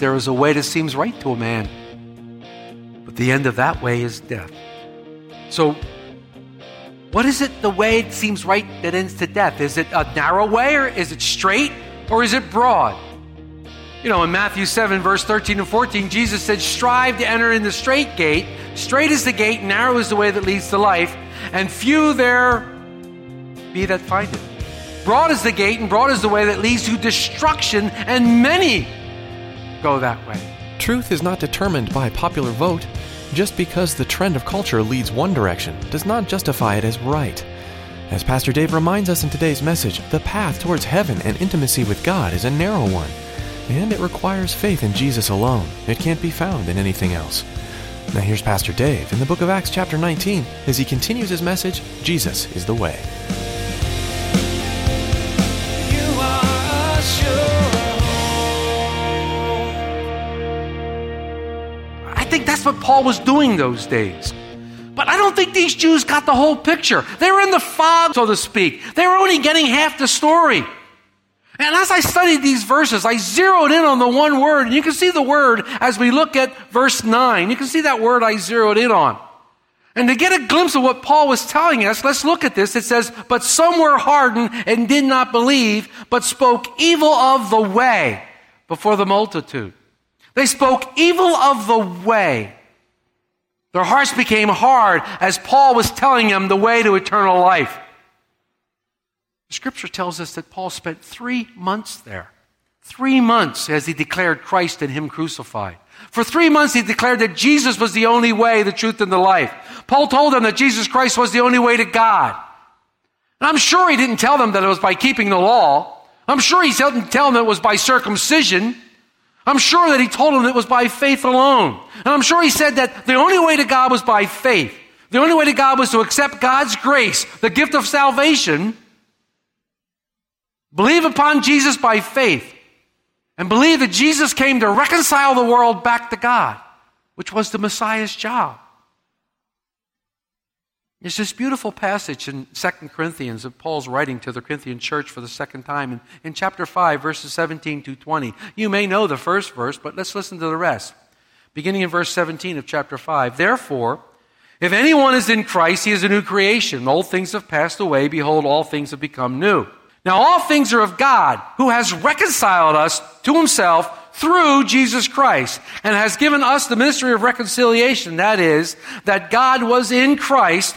There is a way that seems right to a man, but the end of that way is death. So, what is it the way it seems right that ends to death? Is it a narrow way, or is it straight, or is it broad? You know, in Matthew 7, verse 13 and 14, Jesus said, Strive to enter in the straight gate. Straight is the gate, narrow is the way that leads to life, and few there be that find it. Broad is the gate, and broad is the way that leads to destruction, and many go that way. Truth is not determined by popular vote. Just because the trend of culture leads one direction does not justify it as right. As Pastor Dave reminds us in today's message, the path towards heaven and intimacy with God is a narrow one, and it requires faith in Jesus alone. It can't be found in anything else. Now here's Pastor Dave in the book of Acts, chapter 19, as he continues his message Jesus is the way. You are a think that's what Paul was doing those days. But I don't think these Jews got the whole picture. They were in the fog, so to speak. They were only getting half the story. And as I studied these verses, I zeroed in on the one word, and you can see the word as we look at verse 9. You can see that word I zeroed in on. And to get a glimpse of what Paul was telling us, let's look at this. It says, But some were hardened and did not believe, but spoke evil of the way before the multitude. They spoke evil of the way. Their hearts became hard as Paul was telling them the way to eternal life. The scripture tells us that Paul spent three months there. Three months as he declared Christ and Him crucified. For three months he declared that Jesus was the only way, the truth, and the life. Paul told them that Jesus Christ was the only way to God. And I'm sure he didn't tell them that it was by keeping the law. I'm sure he didn't tell them it was by circumcision. I'm sure that he told them it was by faith alone. And I'm sure he said that the only way to God was by faith. The only way to God was to accept God's grace, the gift of salvation, believe upon Jesus by faith, and believe that Jesus came to reconcile the world back to God, which was the Messiah's job. There's this beautiful passage in 2 Corinthians of Paul's writing to the Corinthian church for the second time in, in chapter 5, verses 17 to 20. You may know the first verse, but let's listen to the rest. Beginning in verse 17 of chapter 5. Therefore, if anyone is in Christ, he is a new creation. Old things have passed away. Behold, all things have become new. Now, all things are of God, who has reconciled us to himself through Jesus Christ and has given us the ministry of reconciliation. That is, that God was in Christ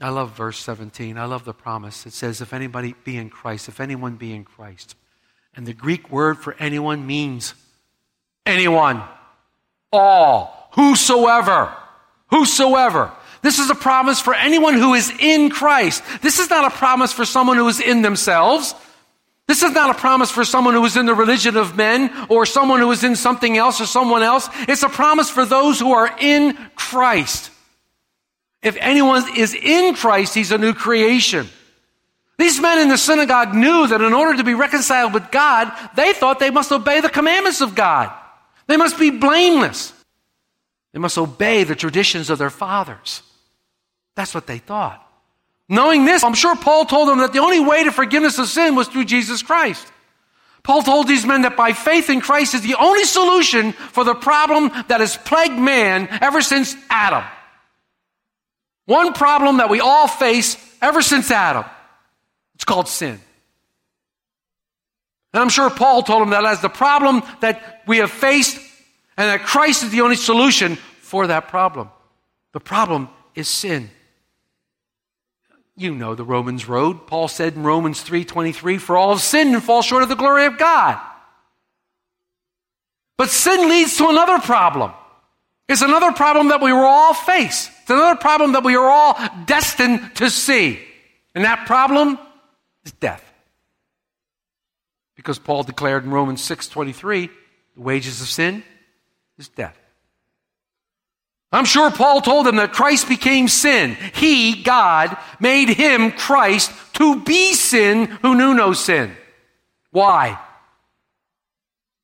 I love verse 17. I love the promise. It says, if anybody be in Christ, if anyone be in Christ. And the Greek word for anyone means anyone, all, whosoever, whosoever. This is a promise for anyone who is in Christ. This is not a promise for someone who is in themselves. This is not a promise for someone who is in the religion of men or someone who is in something else or someone else. It's a promise for those who are in Christ. If anyone is in Christ, he's a new creation. These men in the synagogue knew that in order to be reconciled with God, they thought they must obey the commandments of God. They must be blameless. They must obey the traditions of their fathers. That's what they thought. Knowing this, I'm sure Paul told them that the only way to forgiveness of sin was through Jesus Christ. Paul told these men that by faith in Christ is the only solution for the problem that has plagued man ever since Adam. One problem that we all face ever since Adam. It's called sin. And I'm sure Paul told him that as the problem that we have faced and that Christ is the only solution for that problem. The problem is sin. You know the Romans road. Paul said in Romans 3:23, "For all have sinned and fall short of the glory of God." But sin leads to another problem. It's another problem that we will all face. It's another problem that we are all destined to see. And that problem is death. Because Paul declared in Romans 6:23, the wages of sin is death. I'm sure Paul told them that Christ became sin. He, God, made him, Christ, to be sin who knew no sin. Why?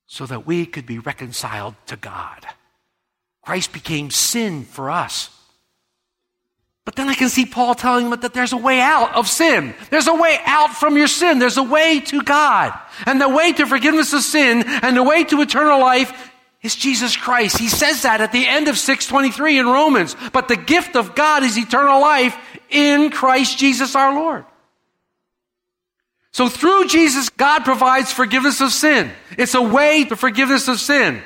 So that we could be reconciled to God. Christ became sin for us. But then I can see Paul telling them that there's a way out of sin. There's a way out from your sin. There's a way to God. And the way to forgiveness of sin and the way to eternal life is Jesus Christ. He says that at the end of 623 in Romans. But the gift of God is eternal life in Christ Jesus our Lord. So through Jesus, God provides forgiveness of sin. It's a way to forgiveness of sin.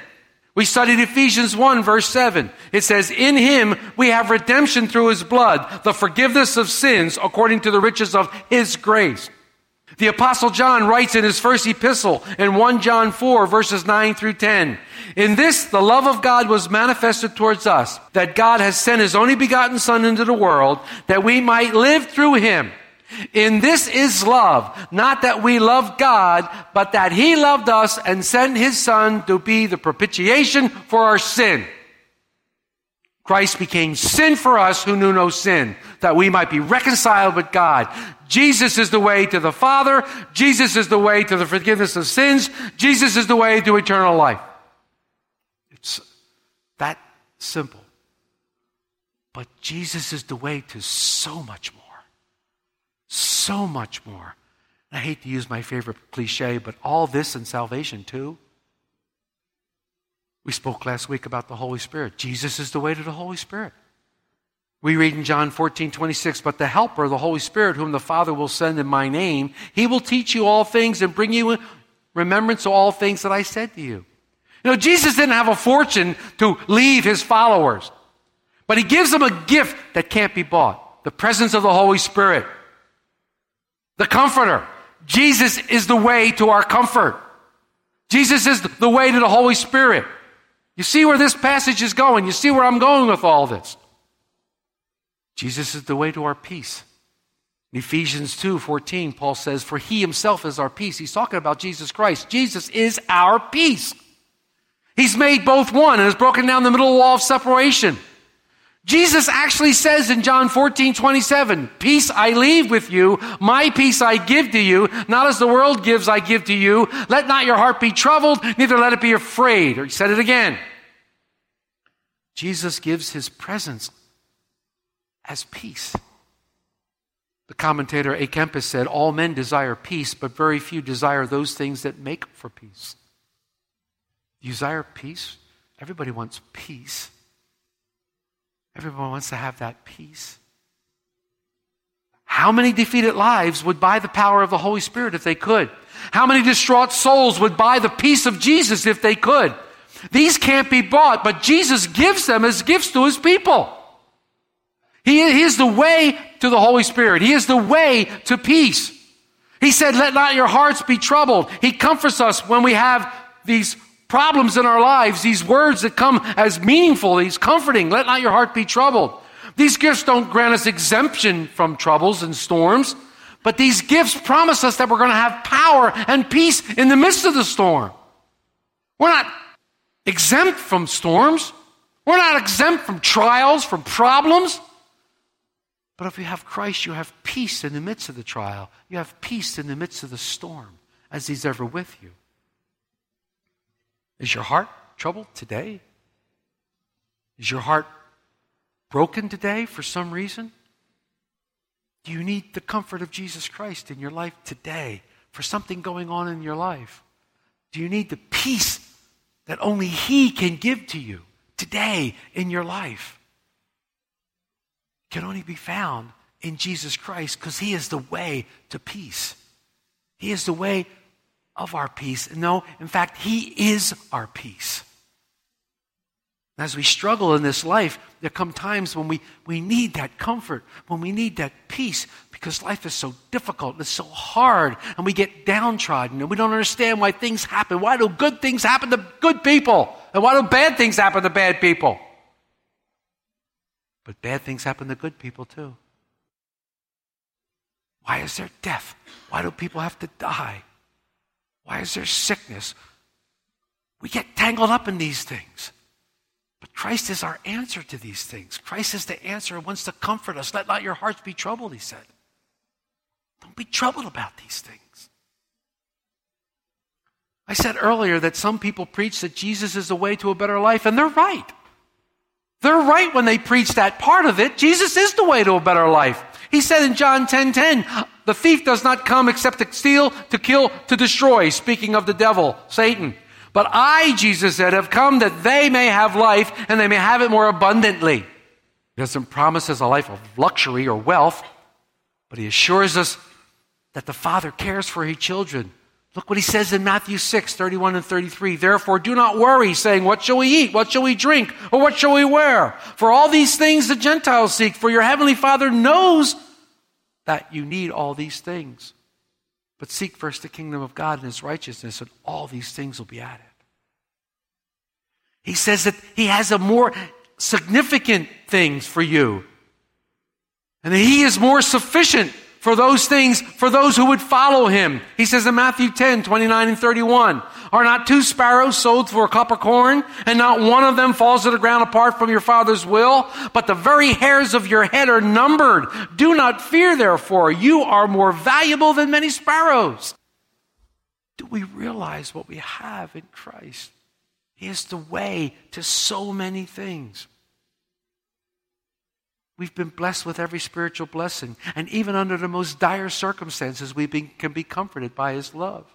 We studied Ephesians 1 verse 7. It says, In him we have redemption through his blood, the forgiveness of sins according to the riches of his grace. The apostle John writes in his first epistle in 1 John 4 verses 9 through 10. In this, the love of God was manifested towards us, that God has sent his only begotten son into the world, that we might live through him. In this is love, not that we love God, but that He loved us and sent His Son to be the propitiation for our sin. Christ became sin for us who knew no sin, that we might be reconciled with God. Jesus is the way to the Father. Jesus is the way to the forgiveness of sins. Jesus is the way to eternal life. It's that simple. But Jesus is the way to so much more. So much more. I hate to use my favorite cliche, but all this and salvation too. We spoke last week about the Holy Spirit. Jesus is the way to the Holy Spirit. We read in John 14, 26, but the Helper, the Holy Spirit, whom the Father will send in my name, he will teach you all things and bring you remembrance of all things that I said to you. You know, Jesus didn't have a fortune to leave his followers, but he gives them a gift that can't be bought the presence of the Holy Spirit. The comforter. Jesus is the way to our comfort. Jesus is the way to the Holy Spirit. You see where this passage is going. You see where I'm going with all this. Jesus is the way to our peace. In Ephesians 2 14, Paul says, For he himself is our peace. He's talking about Jesus Christ. Jesus is our peace. He's made both one and has broken down the middle wall of separation. Jesus actually says in John 14, 27, Peace I leave with you, my peace I give to you, not as the world gives I give to you. Let not your heart be troubled, neither let it be afraid. Or he said it again. Jesus gives his presence as peace. The commentator A. Kempis said, All men desire peace, but very few desire those things that make for peace. You desire peace? Everybody wants peace. Everyone wants to have that peace. How many defeated lives would buy the power of the Holy Spirit if they could? How many distraught souls would buy the peace of Jesus if they could? These can't be bought, but Jesus gives them as gifts to his people. He, he is the way to the Holy Spirit. He is the way to peace. He said, let not your hearts be troubled. He comforts us when we have these problems in our lives, these words that come as meaningful, these comforting, let not your heart be troubled. These gifts don't grant us exemption from troubles and storms, but these gifts promise us that we're going to have power and peace in the midst of the storm. We're not exempt from storms. We're not exempt from trials, from problems. But if you have Christ, you have peace in the midst of the trial. You have peace in the midst of the storm as He's ever with you. Is your heart troubled today? Is your heart broken today for some reason? Do you need the comfort of Jesus Christ in your life today for something going on in your life? Do you need the peace that only He can give to you today in your life? It can only be found in Jesus Christ because He is the way to peace. He is the way of our peace. No, in fact, He is our peace. As we struggle in this life, there come times when we, we need that comfort, when we need that peace, because life is so difficult, it's so hard, and we get downtrodden, and we don't understand why things happen. Why do good things happen to good people? And why do bad things happen to bad people? But bad things happen to good people too. Why is there death? Why do people have to die? Why is there sickness? We get tangled up in these things. But Christ is our answer to these things. Christ is the answer and wants to comfort us. Let not your hearts be troubled, he said. Don't be troubled about these things. I said earlier that some people preach that Jesus is the way to a better life, and they're right. They're right when they preach that part of it. Jesus is the way to a better life. He said in John 10 10, the thief does not come except to steal, to kill, to destroy, speaking of the devil, Satan. But I, Jesus said, have come that they may have life and they may have it more abundantly. He doesn't promise us a life of luxury or wealth, but he assures us that the Father cares for his children. Look what he says in Matthew 6, 31 and 33. Therefore, do not worry, saying, What shall we eat? What shall we drink? Or what shall we wear? For all these things the Gentiles seek, for your heavenly Father knows that you need all these things. But seek first the kingdom of God and his righteousness, and all these things will be added. He says that he has a more significant things for you. And that he is more sufficient for those things for those who would follow him. He says in Matthew 10, 29 and 31, Are not two sparrows sold for a cup of corn, and not one of them falls to the ground apart from your Father's will? But the very hairs of your head are numbered. Do not fear, therefore. You are more valuable than many sparrows. Do we realize what we have in Christ? He is the way to so many things. We've been blessed with every spiritual blessing. And even under the most dire circumstances, we can be comforted by His love.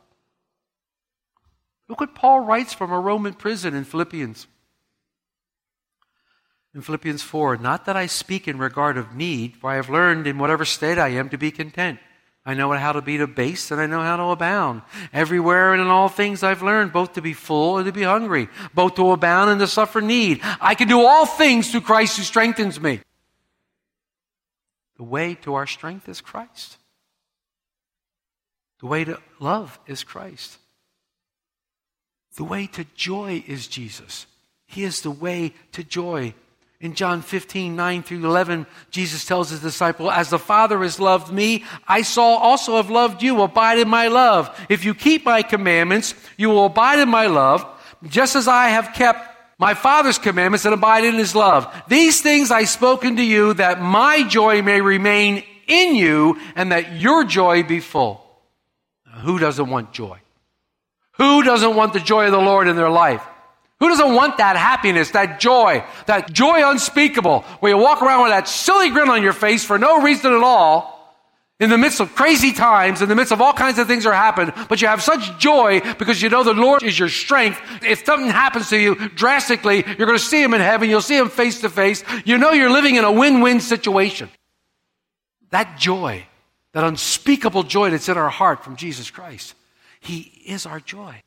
Look what Paul writes from a Roman prison in Philippians. In Philippians 4, not that I speak in regard of need, for I have learned in whatever state I am to be content. I know how to be debased and I know how to abound. Everywhere and in all things I've learned both to be full and to be hungry, both to abound and to suffer need. I can do all things through Christ who strengthens me. The way to our strength is Christ. The way to love is Christ. The way to joy is Jesus. He is the way to joy. In John 15, 9 through 11, Jesus tells his disciple, As the Father has loved me, I saw also have loved you. Abide in my love. If you keep my commandments, you will abide in my love, just as I have kept my Father's commandments and abide in his love. These things I spoken to you that my joy may remain in you and that your joy be full. Who doesn't want joy? Who doesn't want the joy of the Lord in their life? Who doesn't want that happiness, that joy, that joy unspeakable, where you walk around with that silly grin on your face for no reason at all, in the midst of crazy times, in the midst of all kinds of things that happen, but you have such joy because you know the Lord is your strength. If something happens to you drastically, you're going to see Him in heaven. You'll see Him face to face. You know you're living in a win-win situation. That joy, that unspeakable joy that's in our heart from Jesus Christ, He is our joy.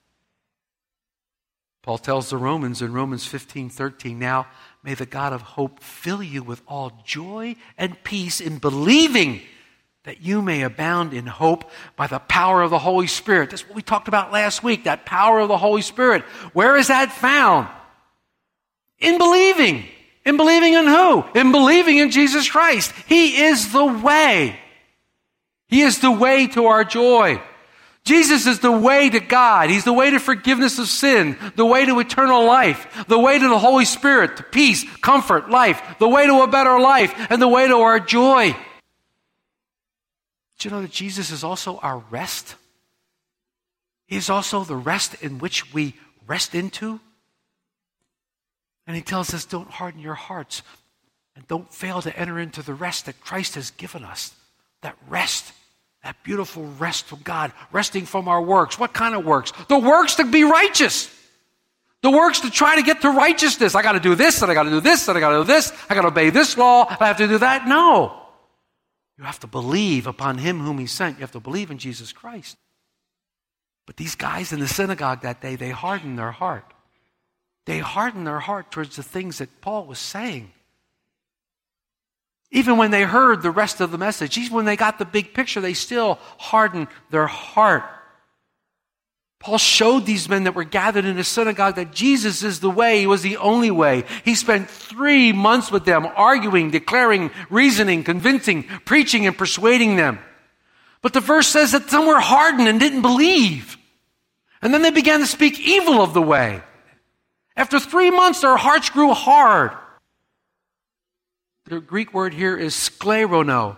Paul tells the Romans in Romans 15, 13, now may the God of hope fill you with all joy and peace in believing that you may abound in hope by the power of the Holy Spirit. That's what we talked about last week, that power of the Holy Spirit. Where is that found? In believing. In believing in who? In believing in Jesus Christ. He is the way. He is the way to our joy. Jesus is the way to God. He's the way to forgiveness of sin, the way to eternal life, the way to the Holy Spirit, to peace, comfort, life, the way to a better life, and the way to our joy. Do you know that Jesus is also our rest? He is also the rest in which we rest into. And he tells us, don't harden your hearts and don't fail to enter into the rest that Christ has given us. That rest, that beautiful rest from God, resting from our works. What kind of works? The works to be righteous. The works to try to get to righteousness. I got to do this, and I got to do this, and I got to do this. I got to obey this law. I have to do that. No. You have to believe upon him whom he sent. You have to believe in Jesus Christ. But these guys in the synagogue that day, they hardened their heart. They hardened their heart towards the things that Paul was saying. Even when they heard the rest of the message, even when they got the big picture, they still hardened their heart. Paul showed these men that were gathered in the synagogue that Jesus is the way. He was the only way. He spent three months with them, arguing, declaring, reasoning, convincing, preaching, and persuading them. But the verse says that some were hardened and didn't believe. And then they began to speak evil of the way. After three months, their hearts grew hard. The Greek word here is sklerono.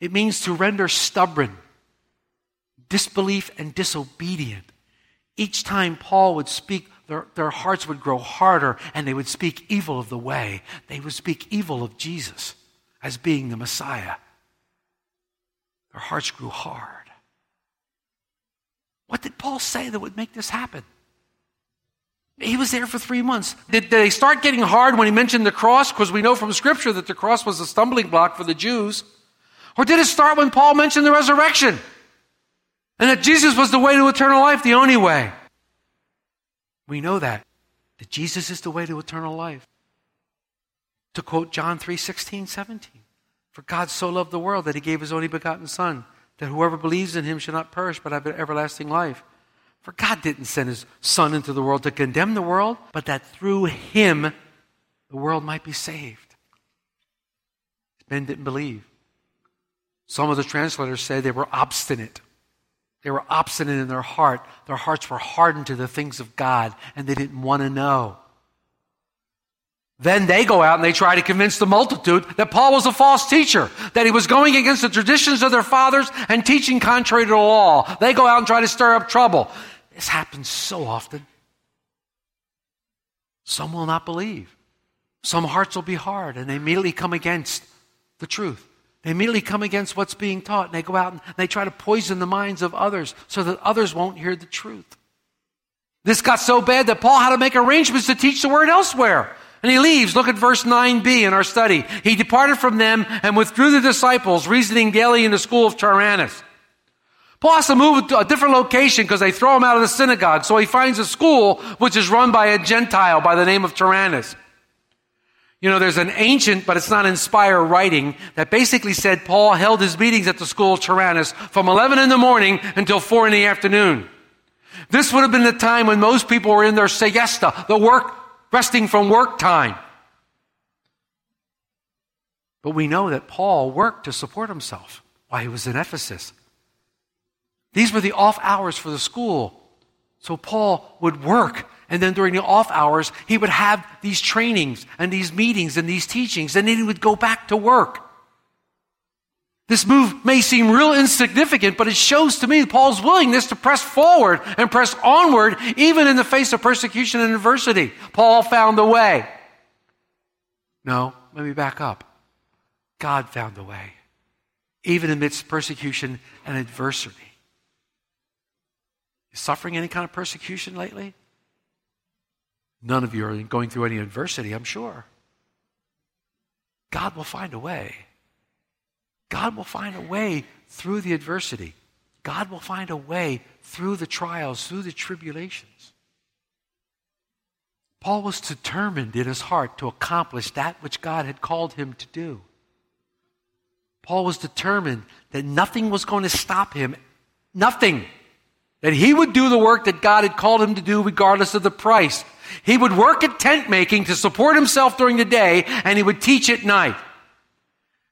It means to render stubborn, disbelief, and disobedient. Each time Paul would speak, their, their hearts would grow harder and they would speak evil of the way. They would speak evil of Jesus as being the Messiah. Their hearts grew hard. What did Paul say that would make this happen? He was there for three months. Did, they start getting hard when he mentioned the cross? Because we know from Scripture that the cross was a stumbling block for the Jews. Or did it start when Paul mentioned the resurrection? And that Jesus was the way to eternal life, the only way. We know that. That Jesus is the way to eternal life. To quote John 3 16, 17. For God so loved the world that he gave his only begotten Son, that whoever believes in him shall not perish but have everlasting life. For God didn't send his Son into the world to condemn the world, but that through him the world might be saved. Men didn't believe. Some of the translators say they were obstinate. They were obstinate in their heart. Their hearts were hardened to the things of God, and they didn't want to know. Then they go out and they try to convince the multitude that Paul was a false teacher, that he was going against the traditions of their fathers and teaching contrary to the law. They go out and try to stir up trouble. This happens so often. Some will not believe. Some hearts will be hard and they immediately come against the truth. They immediately come against what's being taught and they go out and they try to poison the minds of others so that others won't hear the truth. This got so bad that Paul had to make arrangements to teach the word elsewhere. And he leaves. Look at verse 9b in our study. He departed from them and withdrew the disciples, reasoning daily in the school of Tyrannus. Paul has to move to a different location because they throw him out of the synagogue. So he finds a school which is run by a Gentile by the name of Tyrannus. You know, there's an ancient, but it's not inspired writing that basically said Paul held his meetings at the school of Tyrannus from 11 in the morning until 4 in the afternoon. This would have been the time when most people were in their siesta, the work, resting from work time. But we know that Paul worked to support himself while he was in Ephesus. These were the off hours for the school. So Paul would work and then during the off hours, he would have these trainings and these meetings and these teachings, and then he would go back to work. This move may seem real insignificant, but it shows to me Paul's willingness to press forward and press onward, even in the face of persecution and adversity. Paul found a way. No, let me back up. God found a way, even amidst persecution and adversity. You suffering any kind of persecution lately? None of you are going through any adversity, I'm sure. God will find a way. God will find a way through the adversity. God will find a way through the trials, through the tribulations. Paul was determined in his heart to accomplish that which God had called him to do. Paul was determined that nothing was going to stop him. Nothing. That he would do the work that God had called him to do regardless of the price. He would work at tent making to support himself during the day, and he would teach at night.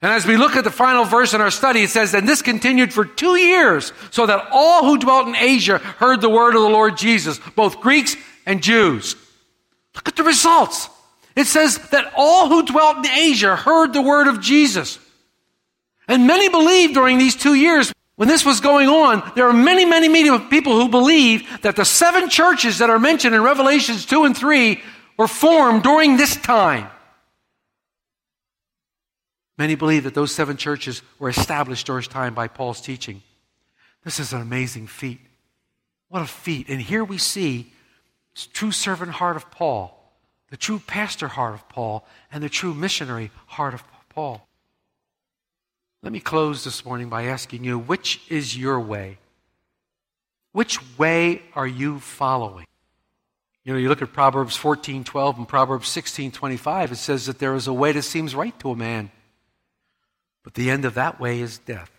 And as we look at the final verse in our study, it says, And this continued for two years, so that all who dwelt in Asia heard the word of the Lord Jesus, both Greeks and Jews. Look at the results. It says that all who dwelt in Asia heard the word of Jesus. And many believed during these two years. When this was going on, there are many, many, many people who believe that the seven churches that are mentioned in Revelations 2 and 3 were formed during this time. Many believe that those seven churches were established during this time by Paul's teaching. This is an amazing feat. What a feat. And here we see the true servant heart of Paul, the true pastor heart of Paul, and the true missionary heart of Paul. Let me close this morning by asking you which is your way? Which way are you following? You know, you look at Proverbs 14, 12 and Proverbs 16, 25, it says that there is a way that seems right to a man, but the end of that way is death.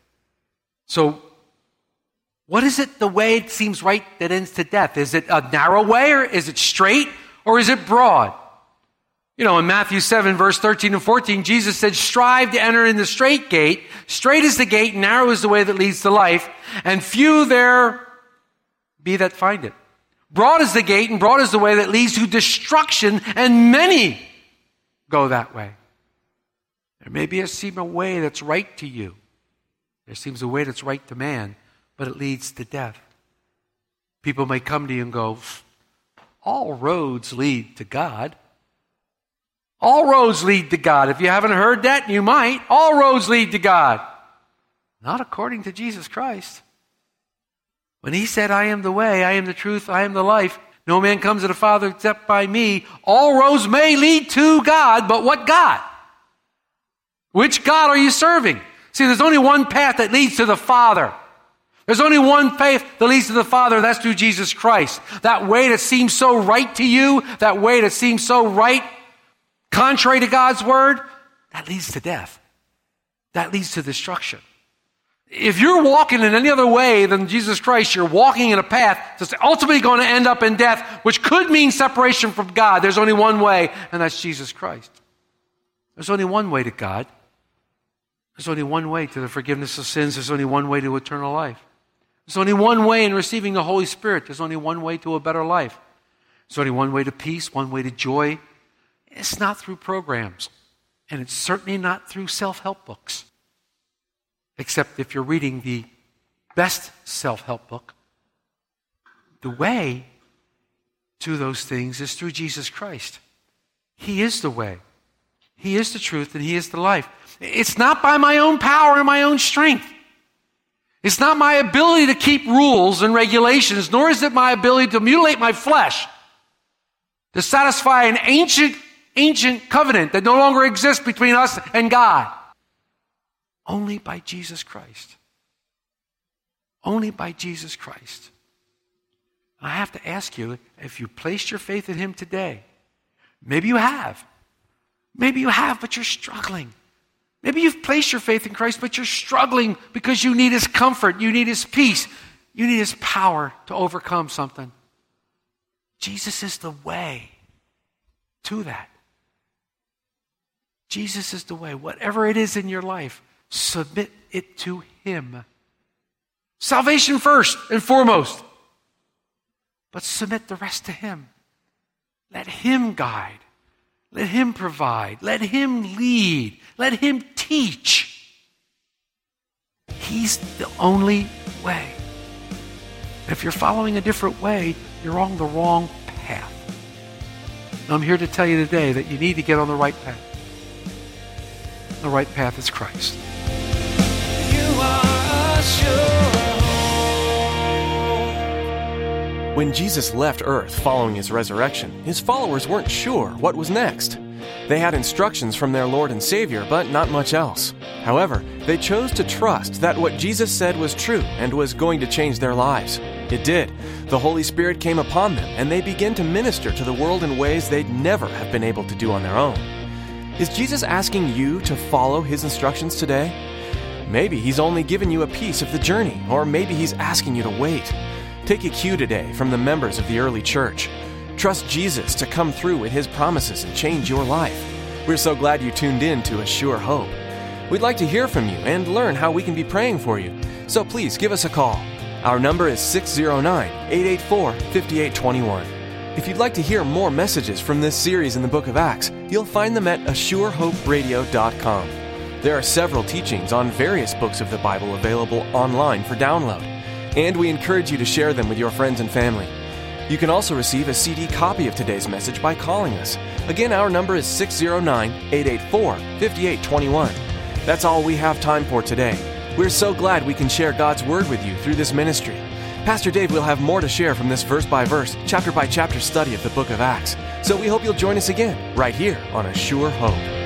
So, what is it the way it seems right that ends to death? Is it a narrow way or is it straight or is it broad? You know, in Matthew 7, verse 13 and 14, Jesus said, Strive to enter in the straight gate. Straight is the gate, narrow is the way that leads to life, and few there be that find it. Broad is the gate, and broad is the way that leads to destruction, and many go that way. There may be a seem a way that's right to you. There seems a way that's right to man, but it leads to death. People may come to you and go, All roads lead to God. All roads lead to God. If you haven't heard that, you might. All roads lead to God. Not according to Jesus Christ. When he said, I am the way, I am the truth, I am the life, no man comes to the Father except by me, all roads may lead to God, but what God? Which God are you serving? See, there's only one path that leads to the Father. There's only one path that leads to the Father, that's through Jesus Christ. That way that seems so right to you, that way that seems so right, contrary to God's word, that leads to death. That leads to destruction. If you're walking in any other way than Jesus Christ, you're walking in a path that's ultimately going to end up in death, which could mean separation from God. There's only one way, and that's Jesus Christ. There's only one way to God. There's only one way to the forgiveness of sins. There's only one way to eternal life. There's only one way in receiving the Holy Spirit. There's only one way to a better life. There's only one way to peace, one way to joy. It's not through programs, and it's certainly not through self help books except if you're reading the best self help book. The way to those things is through Jesus Christ. He is the way, He is the truth, and He is the life. It's not by my own power and my own strength. It's not my ability to keep rules and regulations, nor is it my ability to mutilate my flesh to satisfy an ancient, ancient covenant that no longer exists between us and God. Only by Jesus Christ. Only by Jesus Christ. I have to ask you if you placed your faith in Him today, maybe you have. Maybe you have, but you're struggling. Maybe you've placed your faith in Christ, but you're struggling because you need His comfort, you need His peace, you need His power to overcome something. Jesus is the way to that. Jesus is the way. Whatever it is in your life, submit it to Him. Salvation first and foremost. But submit the rest to Him. Let Him guide. Let Him provide. Let Him lead. Let Him teach. He's the only way. If you're following a different way, you're on the wrong path. I'm here to tell you today that you need to get on the right path. The right path is Christ. You are When Jesus left earth following his resurrection, his followers weren't sure what was next. They had instructions from their Lord and Savior, but not much else. However, they chose to trust that what Jesus said was true and was going to change their lives. It did. The Holy Spirit came upon them, and they began to minister to the world in ways they'd never have been able to do on their own. Is Jesus asking you to follow his instructions today? Maybe he's only given you a piece of the journey, or maybe he's asking you to wait. Take a cue today from the members of the early church. Trust Jesus to come through with his promises and change your life. We're so glad you tuned in to A Sure Hope. We'd like to hear from you and learn how we can be praying for you. So please give us a call. Our number is 609 884 5821. If you'd like to hear more messages from this series in the book of Acts, you'll find them at ASureHoperadio.com. There are several teachings on various books of the Bible available online for download, and we encourage you to share them with your friends and family. You can also receive a CD copy of today's message by calling us. Again, our number is 609 884 5821. That's all we have time for today. We're so glad we can share God's Word with you through this ministry. Pastor Dave will have more to share from this verse by verse, chapter by chapter study of the book of Acts. So we hope you'll join us again, right here on A Sure Hope.